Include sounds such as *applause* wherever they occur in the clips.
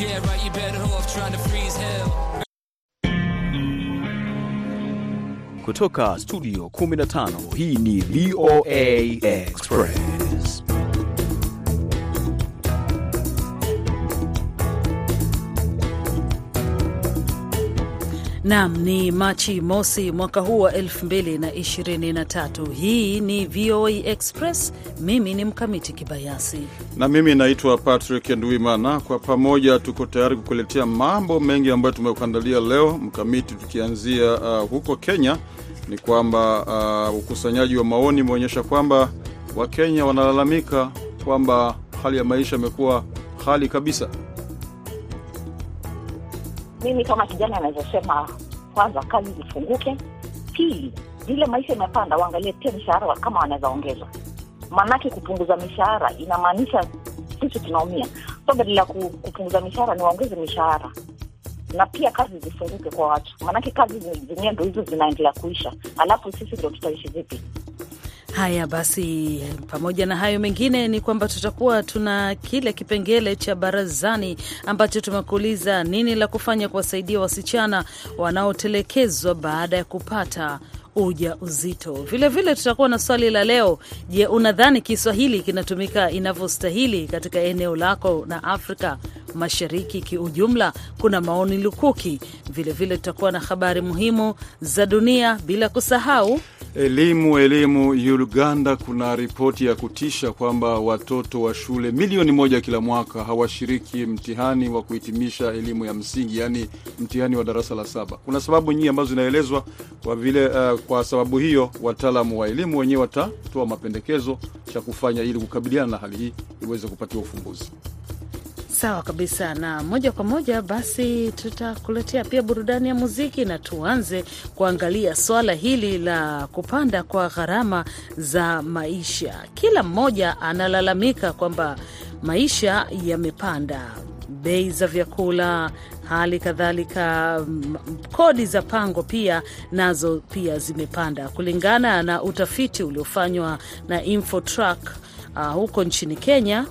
Yeah, right, you better off trying to freeze hell. Kutoka studio 15 hii ni VOA Express. Nam ni Machi mosi mwaka huu wa 2023. Hii ni VOA Express. Mimi ni Mkamiti Kibayasi na mimi naitwa Patrick Ndwimana. Kwa pamoja tuko tayari kukuletea mambo mengi ambayo tumekuandalia leo. Mkamiti, tukianzia uh, huko Kenya ni kwamba uh, ukusanyaji wa maoni umeonyesha kwamba Wakenya wanalalamika kwamba hali ya maisha imekuwa hali kabisa. Mimi kama kijana anawezasema, kwanza kazi zifunguke, pili vile maisha imepanda, waangalie pia mishahara kama wanaweza ongeza, maanake kupunguza mishahara inamaanisha sisi tunaumia. So badala ya kupunguza mishahara ni waongeze mishahara. Na pia kazi zifunguke kwa watu, maanake kazi zenyewe ndo hizo zinaendelea kuisha, alafu sisi ndo tutaishi vipi? Haya basi, pamoja na hayo mengine ni kwamba tutakuwa tuna kile kipengele cha barazani ambacho tumekuuliza nini la kufanya kuwasaidia wasichana wanaotelekezwa baada ya kupata uja uzito. Vilevile tutakuwa na swali la leo. Je, unadhani Kiswahili kinatumika inavyostahili katika eneo lako na Afrika Mashariki kiujumla? Kuna maoni lukuki. Vilevile tutakuwa na habari muhimu za dunia, bila kusahau Elimu, elimu. Uganda kuna ripoti ya kutisha kwamba watoto wa shule milioni moja kila mwaka hawashiriki mtihani wa kuhitimisha elimu ya msingi, yaani mtihani wa darasa la saba. Kuna sababu nyingi ambazo zinaelezwa kwa vile, uh, kwa sababu hiyo wataalamu wa elimu wenyewe watatoa mapendekezo cha kufanya ili kukabiliana na hali hii iweze kupatiwa ufumbuzi. Sawa kabisa, na moja kwa moja basi tutakuletea pia burudani ya muziki, na tuanze kuangalia swala hili la kupanda kwa gharama za maisha. Kila mmoja analalamika kwamba maisha yamepanda, bei za vyakula, hali kadhalika kodi za pango pia nazo pia zimepanda, kulingana na utafiti uliofanywa na Infotrack uh, huko nchini Kenya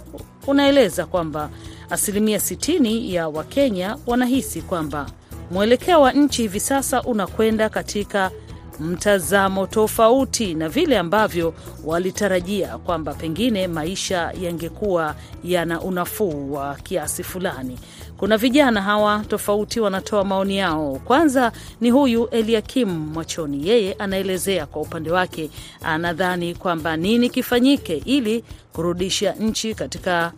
unaeleza kwamba asilimia 60 ya Wakenya wanahisi kwamba mwelekeo wa nchi hivi sasa unakwenda katika mtazamo tofauti na vile ambavyo walitarajia kwamba pengine maisha yangekuwa yana unafuu wa kiasi fulani. Kuna vijana hawa tofauti wanatoa maoni yao. Kwanza ni huyu Eliakim Mwachoni, yeye anaelezea kwa upande wake, anadhani kwamba nini kifanyike ili kurudisha nchi katika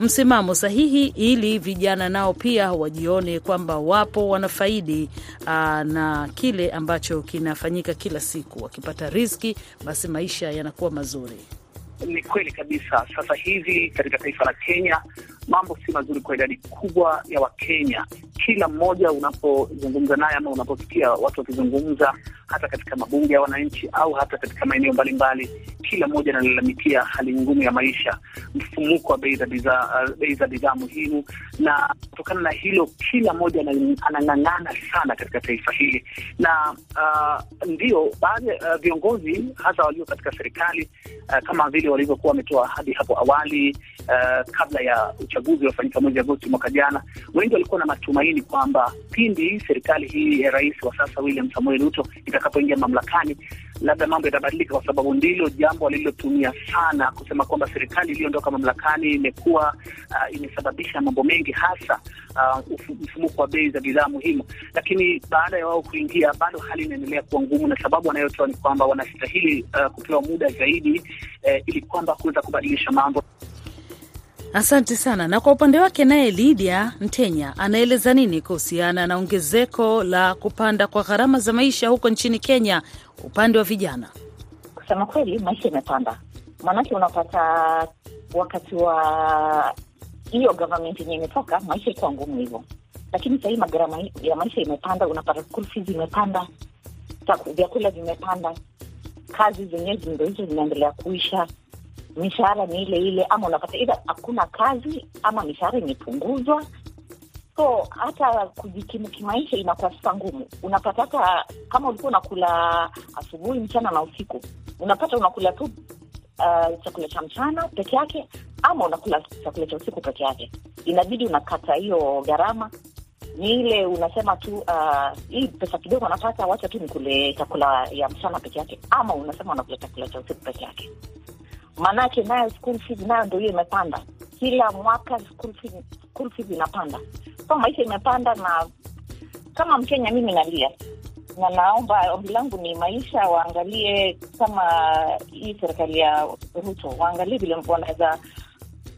msimamo sahihi ili vijana nao pia wajione kwamba wapo wanafaidi aa, na kile ambacho kinafanyika kila siku. Wakipata riziki, basi maisha yanakuwa mazuri. Ni kweli kabisa. Sasa hivi katika taifa la Kenya mambo si mazuri kwa idadi kubwa ya Wakenya. Kila mmoja unapozungumza naye ama unaposikia watu wakizungumza, hata katika mabunge ya wananchi au hata katika maeneo mbalimbali, kila mmoja analalamikia hali ngumu ya maisha, mfumuko wa bei za bidhaa uh, bei za bidhaa muhimu, na kutokana na hilo kila mmoja anang'ang'ana sana katika taifa hili, na uh, ndio baadhi ya uh, viongozi hasa walio katika serikali uh, kama vile walivyokuwa wametoa ahadi hapo awali uh, kabla ya uchaguzi uliofanyika mwezi Agosti mwaka jana, wengi walikuwa na matumaini kwamba pindi serikali hii ya rais wa sasa William Samoei Ruto itakapoingia mamlakani, labda mambo yatabadilika, kwa sababu ndilo jambo walilotumia sana kusema kwamba serikali iliyoondoka mamlakani imekuwa uh, imesababisha mambo mengi, hasa uh, mfumuko wa bei za bidhaa muhimu. Lakini baada ya wao kuingia, bado hali inaendelea kuwa ngumu, na sababu wanayotoa ni kwamba wanastahili uh, kupewa muda zaidi uh, ili kwamba kuweza kubadilisha mambo. Asante sana. Na kwa upande wake naye Lydia Mtenya anaeleza nini kuhusiana na ongezeko la kupanda kwa gharama za maisha huko nchini Kenya upande wa vijana? Kusema kweli, maisha imepanda, maanake unapata wakati wa hiyo gavamenti yenye imetoka, maisha ikuwa ngumu hivyo, lakini sahii magharama ya maisha imepanda, unapata school fees imepanda, vyakula vimepanda, kazi zenyewe ndo hizo zinaendelea kuisha mishahara ni ile ile, ama unapata idha hakuna kazi ama mishahara imepunguzwa. So hata kujikimu kimaisha inakuwa sasa ngumu. Unapata hata kama ulikuwa unakula asubuhi, mchana na usiku, unapata unakula tu uh, chakula cha mchana peke yake, ama unakula chakula cha usiku peke yake. inabidi unakata hiyo gharama. Ni ile unasema tu uh, hii pesa kidogo anapata, wacha tu nikule chakula ya mchana peke yake, ama unasema unakula chakula cha usiku peke yake. Maanake nayo school fees nayo ndo hiyo imepanda kila mwaka, school fees, school fees inapanda. So maisha imepanda, na kama Mkenya mimi nalia na naomba, ombi langu ni maisha waangalie, kama hii serikali ya Ruto waangalie vile wanaweza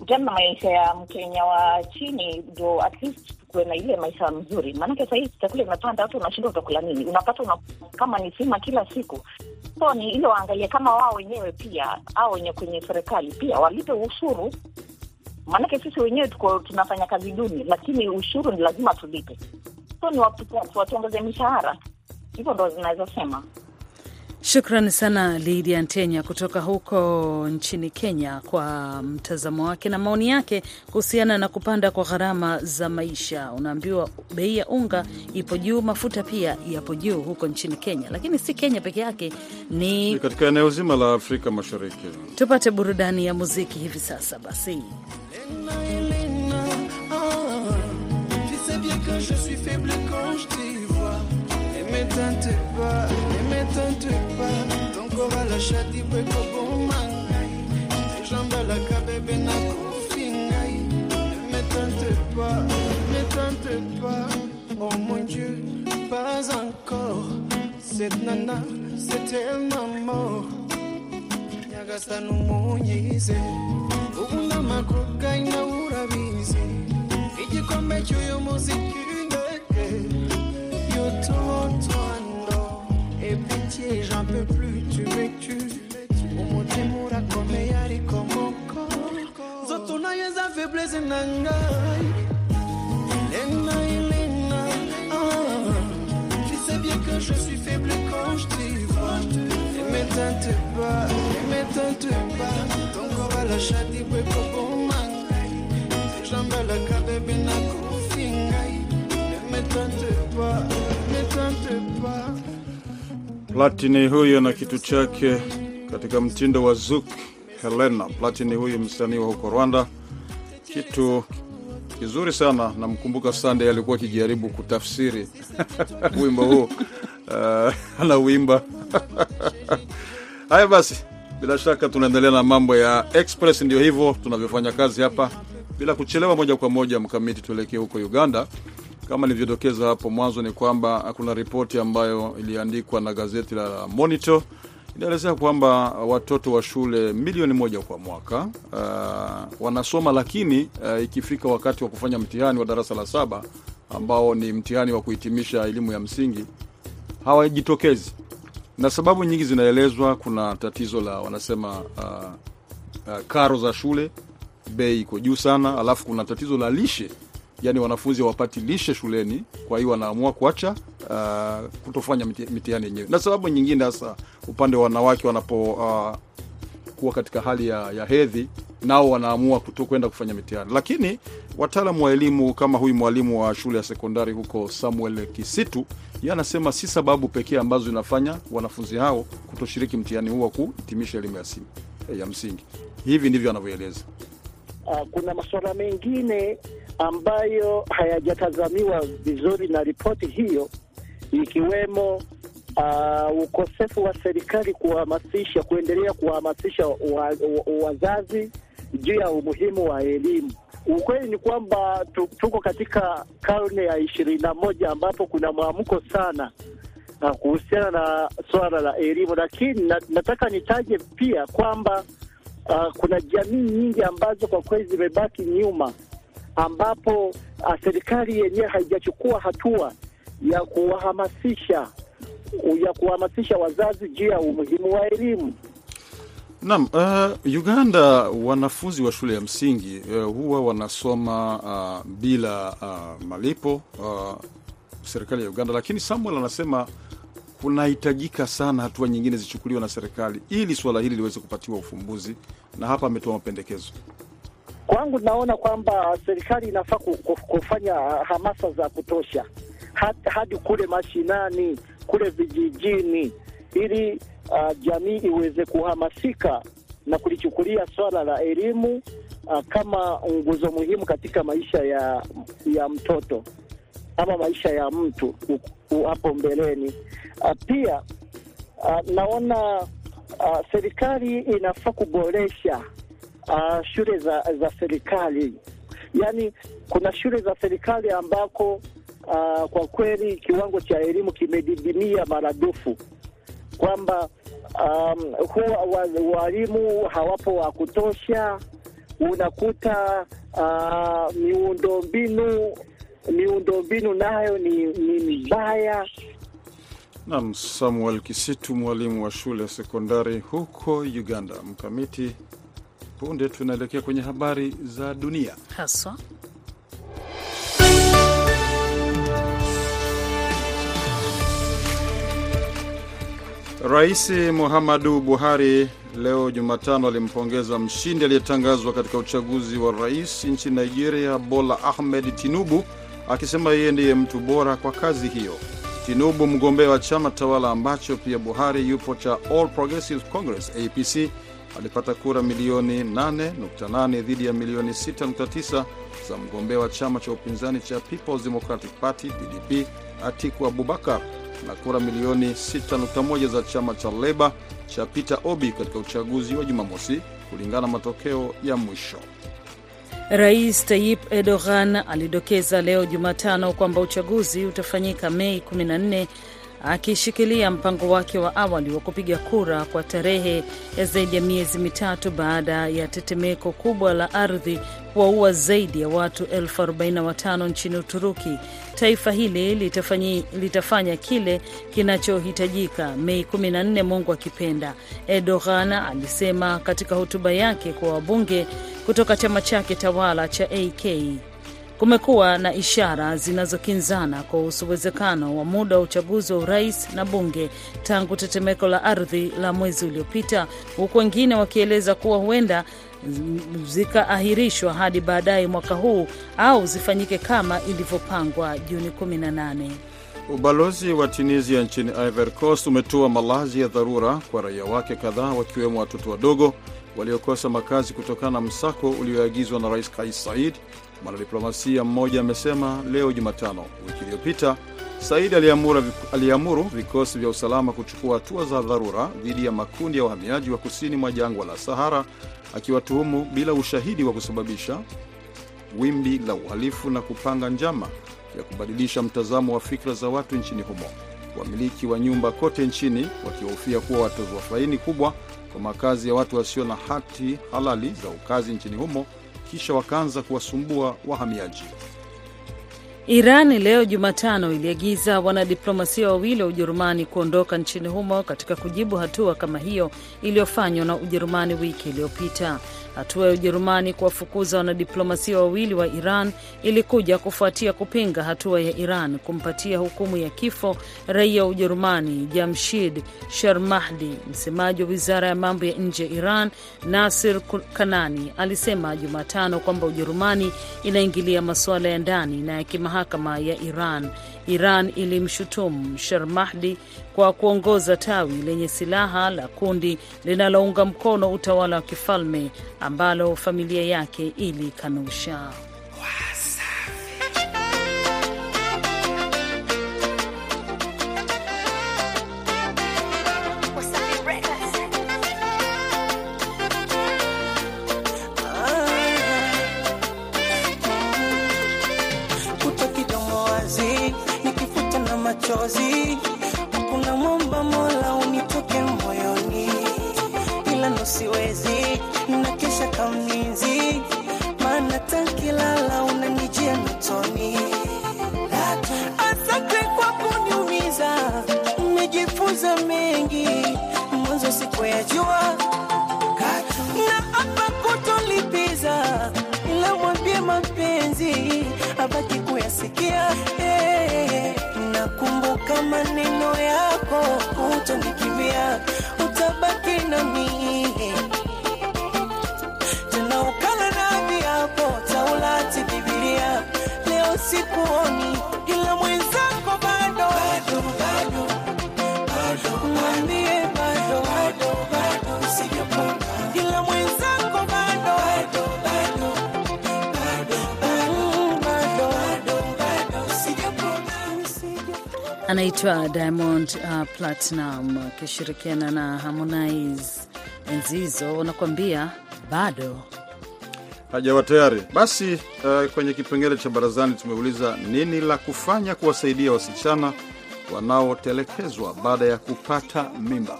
jana maisha ya Mkenya wa chini, ndo at least kuwe na ile maisha mzuri. Maanake sahii chakula imepanda, watu unashinda utakula nini? Unapata una, kama ni sima kila siku. So ni ile waangalie kama wao wenyewe pia au wenye kwenye serikali pia walipe ushuru, maanake sisi wenyewe tuko tunafanya kazi duni, lakini ushuru ni lazima tulipe. So ni watuongeze mishahara, hivyo ndo zinaweza sema. Shukrani sana Lidia Ntenya kutoka huko nchini Kenya kwa mtazamo wake na maoni yake kuhusiana na kupanda kwa gharama za maisha. Unaambiwa bei ya unga ipo juu, mafuta pia yapo juu huko nchini Kenya, lakini si Kenya peke yake, ni Ni katika eneo zima la Afrika Mashariki. tupate burudani ya muziki hivi sasa. Basi Tu sais bien shati bweko goma Jamba la kabebe na confi ngai. Ne me tente pas, ne me tente pas Oh mon Dieu, pas encore. Cette nana, c'est tellement mort. Nyagasa numunyise Ubunda makruka inaurabizi Igikombe cy'uyu muziki ndeke. Yo tondo Et pitié, j'en peux plus tu me tues umutima urakomeye ariko moko zote nayo za faiblesse na ngai. Ah, tu sais bien que je suis faible quand je t'y vois. Ne pas, m'éteinte pas ton corps à la chati bweko mangai jambala kabebe na ne m'éteinte pas Platini huyo na kitu chake katika mtindo wa Zouk Helena. Platini huyu msanii wa huko Rwanda, kitu kizuri sana. Namkumbuka Sunday alikuwa akijaribu kutafsiri *laughs* wimbo huu uh, *laughs* anauimba *laughs* haya. Basi bila shaka tunaendelea na mambo ya Express, ndio hivyo tunavyofanya kazi hapa. Bila kuchelewa, moja kwa moja mkamiti, tuelekee huko Uganda. Kama nilivyodokeza hapo mwanzo, ni kwamba kuna ripoti ambayo iliandikwa na gazeti la Monitor inaelezea kwamba watoto wa shule milioni moja kwa mwaka uh, wanasoma, lakini uh, ikifika wakati wa kufanya mtihani wa darasa la saba ambao ni mtihani wa kuhitimisha elimu ya msingi hawajitokezi, na sababu nyingi zinaelezwa. Kuna tatizo la wanasema uh, uh, karo za shule, bei iko juu sana, alafu kuna tatizo la lishe yani wanafunzi hawapati lishe shuleni, kwa hiyo wanaamua kuacha uh, kutofanya mitihani yenyewe. Na sababu nyingine hasa upande wa wanawake wanapo uh, kuwa katika hali ya, ya hedhi, nao wanaamua kwenda kufanya mitihani. Lakini wataalamu wa elimu kama huyu mwalimu wa shule ya sekondari huko Samuel Kisitu, yeye anasema si sababu pekee ambazo zinafanya wanafunzi hao kutoshiriki mtihani huu wa kuhitimisha elimu ya, ya msingi. Hivi ndivyo anavyoeleza. Uh, kuna masuala mengine ambayo hayajatazamiwa vizuri na ripoti hiyo, ikiwemo uh, ukosefu wa serikali kuhamasisha, kuendelea kuhamasisha wa, wa, wazazi juu ya umuhimu wa elimu. Ukweli ni kwamba tuko katika karne ya ishirini na moja ambapo kuna mwamko sana na kuhusiana na swala la elimu, lakini na, nataka nitaje pia kwamba uh, kuna jamii nyingi ambazo kwa kweli zimebaki nyuma ambapo uh, serikali yenyewe haijachukua hatua ya kuwahamasisha ya kuhamasisha wazazi juu ya umuhimu wa elimu. Naam, uh, Uganda wanafunzi wa shule ya msingi uh, huwa wanasoma uh, bila uh, malipo uh, serikali ya Uganda, lakini Samuel anasema kunahitajika sana hatua nyingine zichukuliwe na serikali ili suala hili liweze kupatiwa ufumbuzi, na hapa ametoa mapendekezo. Kwangu naona kwamba serikali inafaa ku- ku- kufanya hamasa za kutosha hadi, kule mashinani kule vijijini, ili uh, jamii iweze kuhamasika na kulichukulia swala la elimu uh, kama nguzo muhimu katika maisha ya ya mtoto ama maisha ya mtu hapo mbeleni. Uh, pia uh, naona uh, serikali inafaa kuboresha uh, shule za za serikali. Yaani kuna shule za serikali ambako uh, kwa kweli kiwango cha elimu kimedidimia maradufu, kwamba um, huwa wa- walimu hawapo wa kutosha. Unakuta uh, miundombinu miundombinu nayo ni, ni mbaya. Nam Samuel Kisitu, mwalimu wa shule sekondari huko Uganda. Mkamiti, punde tunaelekea kwenye habari za dunia. haswa Rais Muhammadu Buhari leo Jumatano alimpongeza mshindi aliyetangazwa katika uchaguzi wa rais nchini Nigeria, Bola Ahmed Tinubu, akisema yeye ndiye mtu bora kwa kazi hiyo. Tinubu, mgombea wa chama tawala ambacho pia Buhari yupo cha All Progressive Congress APC, alipata kura milioni 8.8 dhidi ya milioni 6.9 za mgombea wa chama cha upinzani cha Peoples Democratic Party PDP Atiku Abubakar na kura milioni 6.1 za chama cha Leba cha Peter Obi katika uchaguzi wa Jumamosi, kulingana na matokeo ya mwisho. Rais Tayyip Erdogan alidokeza leo Jumatano kwamba uchaguzi utafanyika Mei 14 akishikilia mpango wake wa awali wa kupiga kura kwa tarehe ya zaidi ya miezi mitatu baada ya tetemeko kubwa la ardhi kuwaua zaidi ya watu elfu 45 nchini Uturuki. Taifa hili litafanyi, litafanya kile kinachohitajika Mei 14, Mungu akipenda, Erdogan alisema katika hotuba yake kwa wabunge kutoka chama chake tawala cha AK. Kumekuwa na ishara zinazokinzana kuhusu uwezekano wa muda wa uchaguzi wa urais na bunge tangu tetemeko la ardhi la mwezi uliopita, huku wengine wakieleza kuwa huenda zikaahirishwa hadi baadaye mwaka huu au zifanyike kama ilivyopangwa Juni 18. Ubalozi wa Tunisia nchini Ivory Coast umetoa malazi ya dharura kwa raia wake kadhaa wakiwemo watoto wadogo waliokosa makazi kutokana na msako ulioagizwa na Rais Kais Saied. Mwanadiplomasia mmoja amesema leo Jumatano. Wiki iliyopita Said aliamuru, vikosi vya usalama kuchukua hatua za dharura dhidi ya makundi ya wahamiaji wa kusini mwa jangwa la Sahara, akiwatuhumu bila ushahidi wa kusababisha wimbi la uhalifu na kupanga njama ya kubadilisha mtazamo wa fikra za watu nchini humo. Wamiliki wa nyumba kote nchini wakihofia kuwa watozwa faini kubwa kwa makazi ya watu wasio na hati halali za ukazi nchini humo, kisha wakaanza kuwasumbua wahamiaji. Iran leo Jumatano iliagiza wanadiplomasia wawili wa Ujerumani kuondoka nchini humo katika kujibu hatua kama hiyo iliyofanywa na Ujerumani wiki iliyopita. Hatua ya Ujerumani kuwafukuza wanadiplomasia wawili wa Iran ilikuja kufuatia kupinga hatua ya Iran kumpatia hukumu ya kifo raia wa Ujerumani Jamshid Sharmahdi. Msemaji wa wizara ya mambo ya nje ya Iran Nasir Kanani alisema Jumatano kwamba Ujerumani inaingilia masuala ya ndani na ya kimahakama ya Iran. Iran ilimshutumu Sharmahdi kwa kuongoza tawi lenye silaha la kundi linalounga mkono utawala wa kifalme ambalo familia yake ilikanusha. choisi anaitwa Diamond uh, Platinum akishirikiana na Harmonize. Enzi hizo wanakuambia bado hajawa tayari. Basi uh, kwenye kipengele cha barazani tumeuliza nini la kufanya kuwasaidia wasichana wanaotelekezwa baada ya kupata mimba.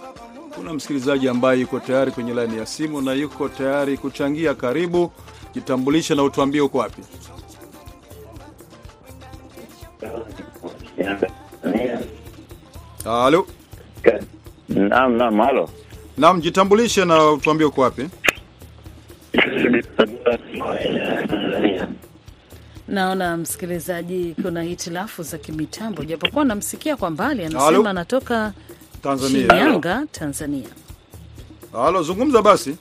Kuna msikilizaji ambaye yuko tayari kwenye laini ya simu na yuko tayari kuchangia. Karibu, jitambulishe na utuambie uko wapi. Halo, Naam, naam, halo. naam, jitambulishe na utuambie uko wapi. naona msikilizaji, kuna hitilafu za kimitambo, japokuwa namsikia kwa mbali, anasema anatoka Tanzania. Shinyanga, Tanzania. Halo, zungumza basi.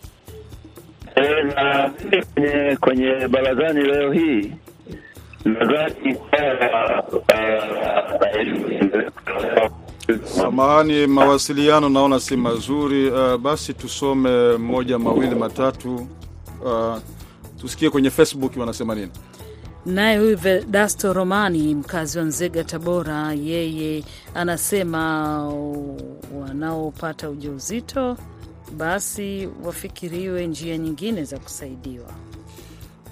E, na kwenye kwenye barazani leo hii nadhani Samahani, mawasiliano naona si mazuri. Uh, basi tusome moja mawili matatu. Uh, tusikie kwenye Facebook wanasema nini. Naye huyu Vedasto Romani, mkazi wa Nzega, Tabora, yeye anasema wanaopata ujauzito basi wafikiriwe njia nyingine za kusaidiwa.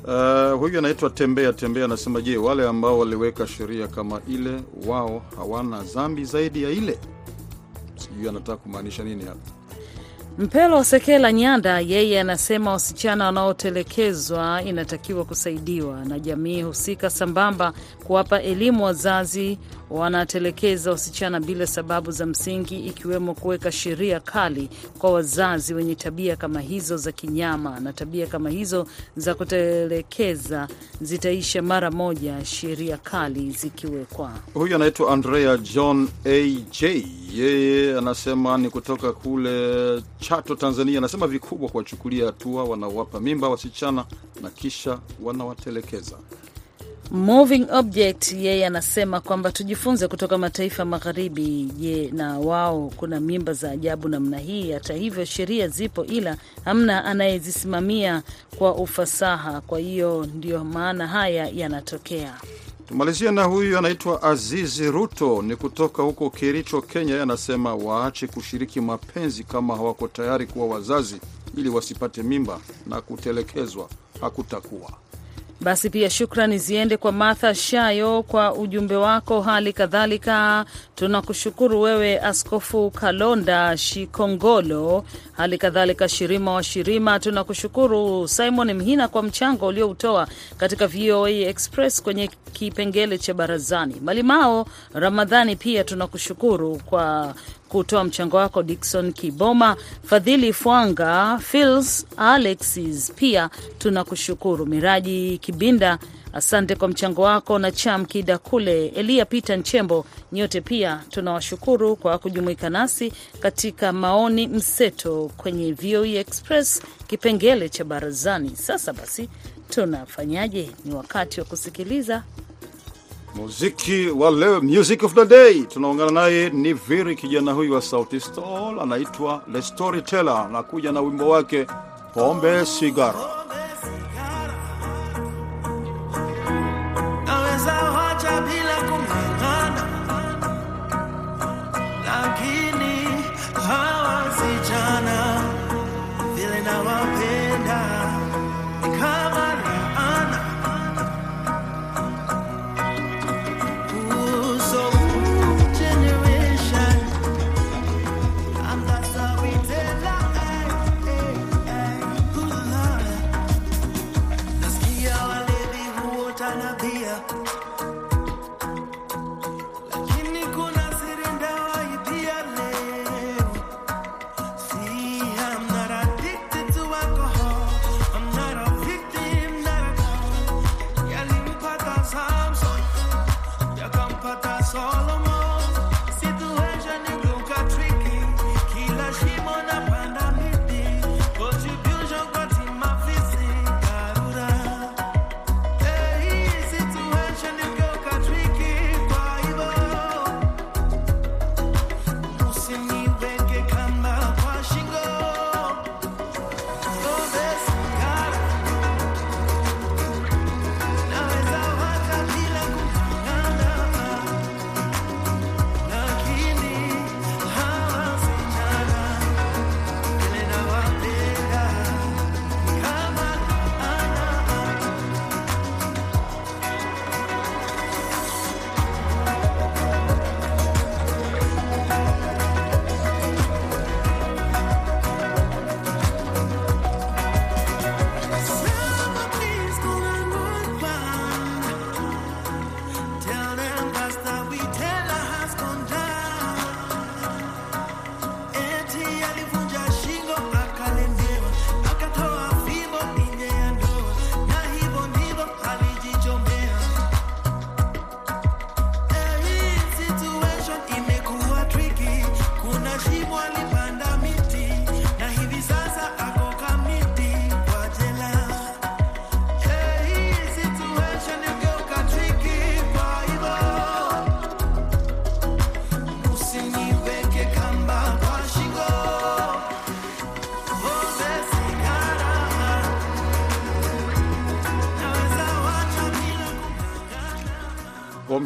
Uh, huyu anaitwa Tembea Tembea anasema, je, wale ambao waliweka sheria kama ile wao hawana dhambi zaidi ya ile? Sijui anataka kumaanisha nini hapa. Mpelo Sekela Nyanda yeye anasema wasichana wanaotelekezwa inatakiwa kusaidiwa na jamii husika, sambamba kuwapa elimu wazazi wanatelekeza wasichana bila sababu za msingi, ikiwemo kuweka sheria kali kwa wazazi wenye tabia kama hizo za kinyama, na tabia kama hizo za kutelekeza zitaisha mara moja sheria kali zikiwekwa. Huyu anaitwa Andrea John AJ, yeye anasema ni kutoka kule Chato, Tanzania. Anasema vikubwa kuwachukulia hatua wanaowapa mimba wasichana na kisha wanawatelekeza. Moving Object yeye anasema kwamba tujifunze kutoka mataifa magharibi. Je, na wao kuna mimba za ajabu namna hii? Hata hivyo sheria zipo, ila hamna anayezisimamia kwa ufasaha. Kwa hiyo ndio maana haya yanatokea. Tumalizia na huyu anaitwa Azizi Ruto, ni kutoka huko Kericho, Kenya. Yeye anasema waache kushiriki mapenzi kama hawako tayari kuwa wazazi, ili wasipate mimba na kutelekezwa hakutakuwa Basi pia shukrani ziende kwa Martha Shayo kwa ujumbe wako. Hali kadhalika tunakushukuru wewe Askofu Kalonda Shikongolo, hali kadhalika Shirima wa Shirima. Tunakushukuru Simon Mhina kwa mchango ulioutoa katika VOA Express kwenye kipengele cha barazani. Malimao Ramadhani pia tunakushukuru kwa kutoa mchango wako. Dikson Kiboma, Fadhili Fwanga, Fils Alexis pia tunakushukuru. Miraji Kibinda, asante kwa mchango wako, na Cham Kida kule, Elia Peter Nchembo, nyote pia tunawashukuru kwa kujumuika nasi katika maoni mseto kwenye VOA Express kipengele cha barazani. Sasa basi tunafanyaje? Ni wakati wa kusikiliza muziki wa leo, music of the day. Tunaungana naye ni Viri, kijana huyu wa Sauti Sol, anaitwa The Storyteller, anakuja na wimbo wake pombe sigara.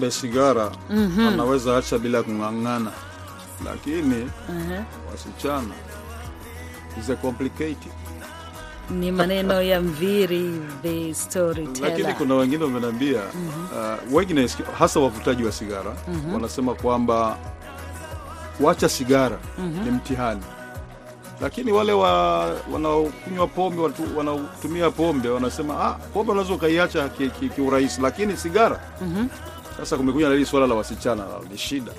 Pombe, sigara anaweza acha bila kung'ang'ana, lakini Aha. wasichana is a complicated. Ni maneno ya Mviri the Lakini kuna wengine wamenambia uh, wengine hasa wavutaji wa sigara wanasema kwamba kuacha sigara ni mtihani, lakini wale wa, wanaokunywa pombe watu, wanaotumia pombe wanasema ah, pombe unaweza ukaiacha kiurahisi ki, kiurahisi, lakini sigara sasa kumekuja na hili swala la wasichana ni shida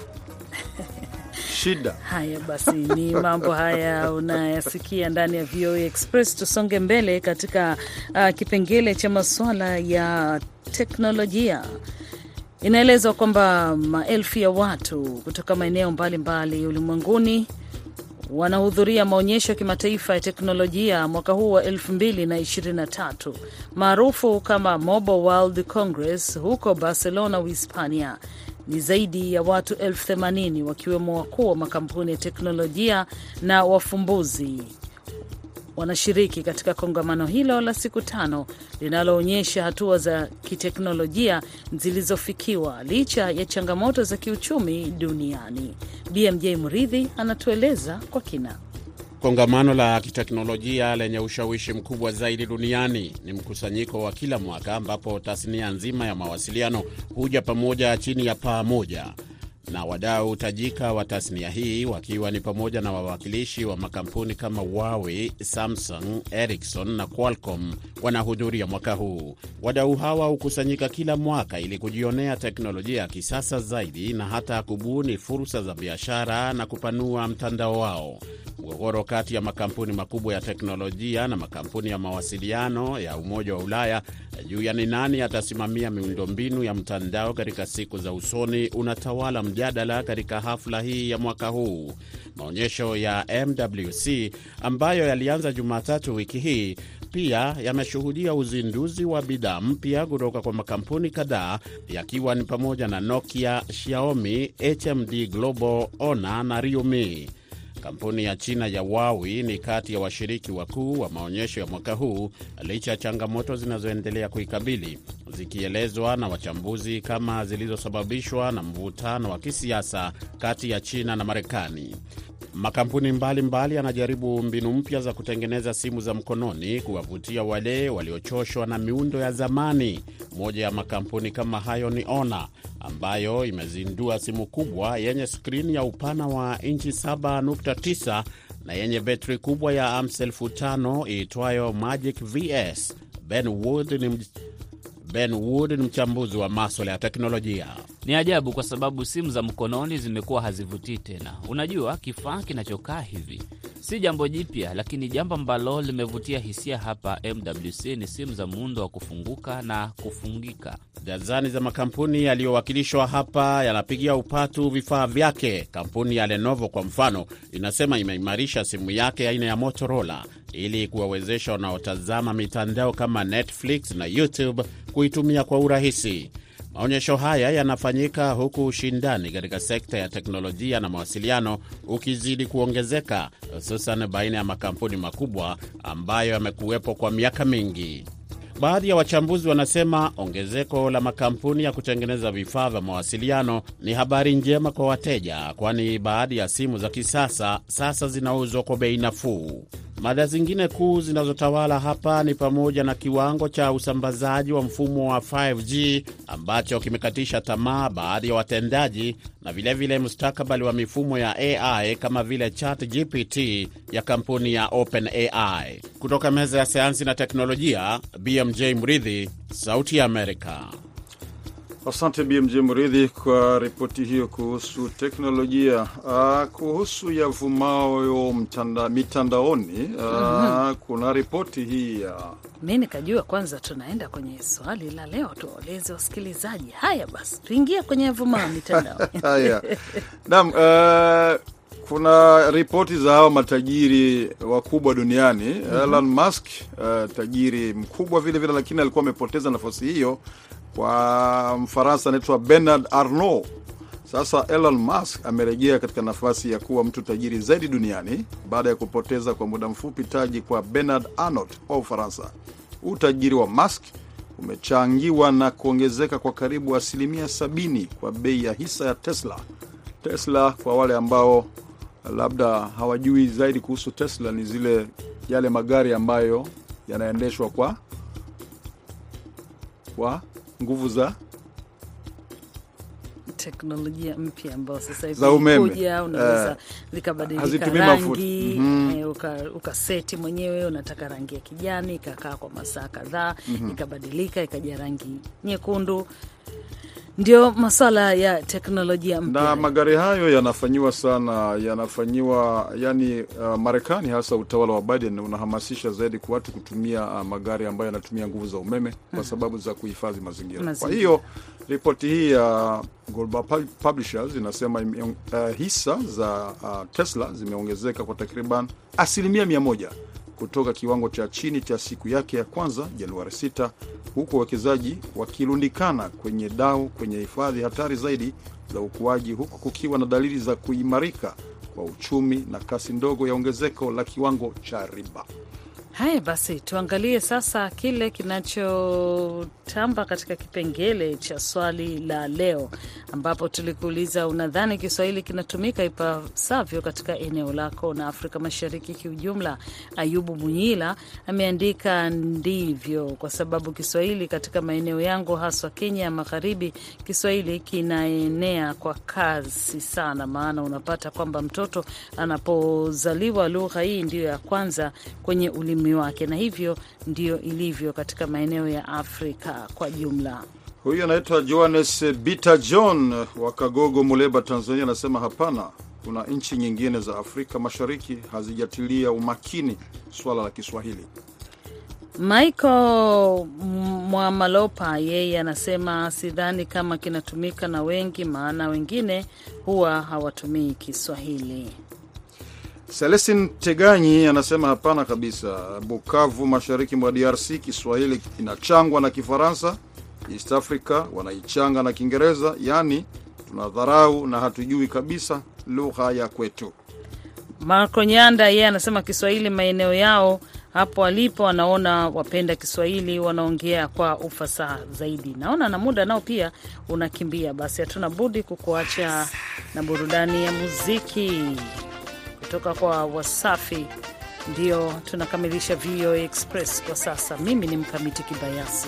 shida. *laughs* Haya basi, ni mambo haya unayasikia ndani ya VOA Express. Tusonge mbele katika uh, kipengele cha masuala ya teknolojia. Inaelezwa kwamba maelfu ya watu kutoka maeneo mbalimbali ulimwenguni wanahudhuria maonyesho ya kimataifa ya teknolojia mwaka huu wa 2023 maarufu kama Mobile World Congress huko Barcelona, Uhispania. Ni zaidi ya watu elfu themanini wakiwemo wakuu wa makampuni ya teknolojia na wafumbuzi wanashiriki katika kongamano hilo la siku tano linaloonyesha hatua za kiteknolojia zilizofikiwa licha ya changamoto za kiuchumi duniani. BMJ Mridhi anatueleza kwa kina. Kongamano la kiteknolojia lenye ushawishi mkubwa zaidi duniani ni mkusanyiko wa kila mwaka ambapo tasnia nzima ya mawasiliano huja pamoja chini ya paa moja, na wadau tajika wa tasnia hii wakiwa ni pamoja na wawakilishi wa makampuni kama Huawei, Samsung, Ericsson na Qualcomm wanahudhuria mwaka huu. Wadau hawa hukusanyika kila mwaka ili kujionea teknolojia ya kisasa zaidi na hata kubuni fursa za biashara na kupanua mtandao wao. Mgogoro kati ya makampuni makubwa ya teknolojia na makampuni ya mawasiliano ya Umoja wa Ulaya juu ya ni nani atasimamia miundombinu ya mtandao katika siku za usoni unatawala mjadala katika hafla hii ya mwaka huu. Maonyesho ya MWC ambayo yalianza Jumatatu wiki hii pia yameshuhudia uzinduzi wa bidhaa mpya kutoka kwa makampuni kadhaa yakiwa ni pamoja na Nokia, Xiaomi, HMD Global, Honor na Realme. Kampuni ya China ya Huawei ni kati ya washiriki wakuu wa maonyesho ya mwaka huu licha ya changamoto zinazoendelea kuikabili zikielezwa na wachambuzi kama zilizosababishwa na mvutano wa kisiasa kati ya China na Marekani. Makampuni mbalimbali yanajaribu mbinu mpya za kutengeneza simu za mkononi kuwavutia wale waliochoshwa na miundo ya zamani. Moja ya makampuni kama hayo ni Honor ambayo imezindua simu kubwa yenye skrini ya upana wa inchi 7.9 na yenye betri kubwa ya amps elfu tano iitwayo Magic VS. Ben Wood ni Ben Wood ni mchambuzi wa maswala ya teknolojia. Ni ajabu kwa sababu simu za mkononi zimekuwa hazivutii tena. Unajua, kifaa kinachokaa hivi si jambo jipya, lakini jambo ambalo limevutia hisia hapa MWC ni simu za muundo wa kufunguka na kufungika. Dazani za makampuni yaliyowakilishwa hapa yanapigia upatu vifaa vyake. Kampuni ya Lenovo kwa mfano inasema imeimarisha simu yake aina ya Motorola ili kuwawezesha wanaotazama mitandao kama Netflix na YouTube kuitumia kwa urahisi. Maonyesho haya yanafanyika huku ushindani katika sekta ya teknolojia na mawasiliano ukizidi kuongezeka, hususan baina ya makampuni makubwa ambayo yamekuwepo kwa miaka mingi. Baadhi ya wachambuzi wanasema ongezeko la makampuni ya kutengeneza vifaa vya mawasiliano ni habari njema kwa wateja, kwani baadhi ya simu za kisasa sasa zinauzwa kwa bei nafuu. Mada zingine kuu zinazotawala hapa ni pamoja na kiwango cha usambazaji wa mfumo wa 5G ambacho kimekatisha tamaa baadhi ya watendaji na vilevile mustakabali wa mifumo ya AI kama vile Chat GPT ya kampuni ya OpenAI. Kutoka meza ya sayansi na teknolojia, BMJ Mridhi, Sauti ya Amerika. Asante BMJ Mridhi kwa ripoti hiyo kuhusu teknolojia. Uh, kuhusu yavumayo mitandaoni uh, kuna ripoti hii ya Mi nikajua kwanza tunaenda kwenye swali la leo, tuwaeleze wasikilizaji. Haya basi, tuingie kwenye yavumao mitandaoni *laughs* haya. Uh, kuna ripoti za hawa matajiri wakubwa duniani mm -hmm. Elon Musk uh, tajiri mkubwa vilevile vile, lakini alikuwa amepoteza nafasi hiyo kwa Mfaransa anaitwa Bernard Arnault. Sasa Elon Musk amerejea katika nafasi ya kuwa mtu tajiri zaidi duniani baada ya kupoteza kwa muda mfupi taji kwa Bernard Arnault wa Ufaransa. Utajiri wa Musk umechangiwa na kuongezeka kwa karibu asilimia sabini kwa bei ya hisa ya Tesla. Tesla, kwa wale ambao labda hawajui zaidi kuhusu Tesla, ni zile yale magari ambayo yanaendeshwa kwa kwa nguvu za teknolojia mpya ambayo sasa hivi kuja unaweza uh, likabadilika rangi mm -hmm. uka- ukaseti mwenyewe unataka rangi ya kijani, ikakaa kwa masaa kadhaa Mhm. ikabadilika ikaja rangi nyekundu. Ndio maswala ya teknolojia mpya. na magari hayo yanafanyiwa sana, yanafanyiwa yani, uh, Marekani hasa utawala wa Biden unahamasisha zaidi kwa watu kutumia uh, magari ambayo yanatumia nguvu za umeme kwa Mhm. sababu za kuhifadhi mazingira. Kwa hiyo ripoti hii ya Global Publishers inasema uh, hisa za uh, Tesla zimeongezeka kwa takriban asilimia mia moja kutoka kiwango cha chini cha siku yake ya kwanza Januari 6 huku wawekezaji wakilundikana kwenye dau kwenye hifadhi hatari zaidi za ukuaji, huku kukiwa na dalili za kuimarika kwa uchumi na kasi ndogo ya ongezeko la kiwango cha riba. Haya basi, tuangalie sasa kile kinachotamba katika kipengele cha swali la leo, ambapo tulikuuliza unadhani Kiswahili kinatumika ipasavyo katika eneo lako na Afrika Mashariki kiujumla? Ayubu Munyila ameandika ndivyo, kwa sababu Kiswahili katika maeneo yangu haswa Kenya ya Magharibi, Kiswahili kinaenea kwa kasi sana, maana unapata kwamba mtoto anapozaliwa lugha hii ndiyo ya kwanza kwenye ulimi wake, na hivyo ndio ilivyo katika maeneo ya Afrika kwa jumla. Huyu anaitwa Johannes Bita John wa Kagogo, Muleba, Tanzania, anasema hapana, kuna nchi nyingine za Afrika Mashariki hazijatilia umakini swala la Kiswahili. Michael Mwamalopa yeye anasema sidhani kama kinatumika na wengi, maana wengine huwa hawatumii Kiswahili. Celestin Teganyi anasema hapana kabisa. Bukavu, mashariki mwa DRC, Kiswahili inachangwa na Kifaransa. East Africa wanaichanga na Kiingereza, yaani tunadharau na hatujui kabisa lugha ya kwetu. Marco Nyanda yeye anasema Kiswahili maeneo yao hapo walipo wanaona wapenda Kiswahili wanaongea kwa ufasaha zaidi. Naona na muda nao pia unakimbia, basi hatuna budi kukuacha na burudani ya muziki kutoka kwa Wasafi. Ndio tunakamilisha VOA Express kwa sasa. Mimi ni Mkamiti Kibayasi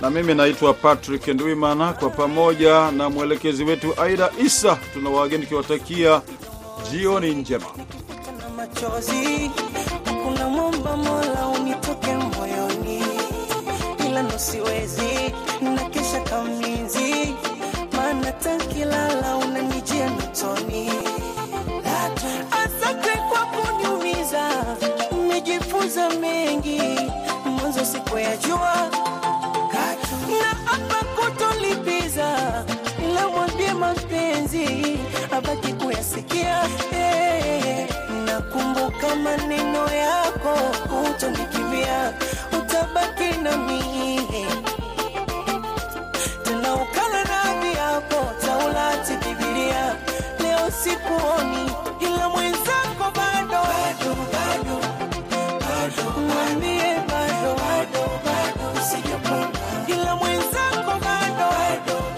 na mimi naitwa Patrick Ndwimana. Kwa pamoja na mwelekezi wetu Aida Isa, tuna wageni tukiwatakia jioni njema. maana takilala unanijia notoni umejifunza mengi mwanzo sikuyajua. Na hapa kutolipiza na mwambie mapenzi abaki kuyasikia. Hey, nakumbuka maneno yako utonikimbia utabaki nami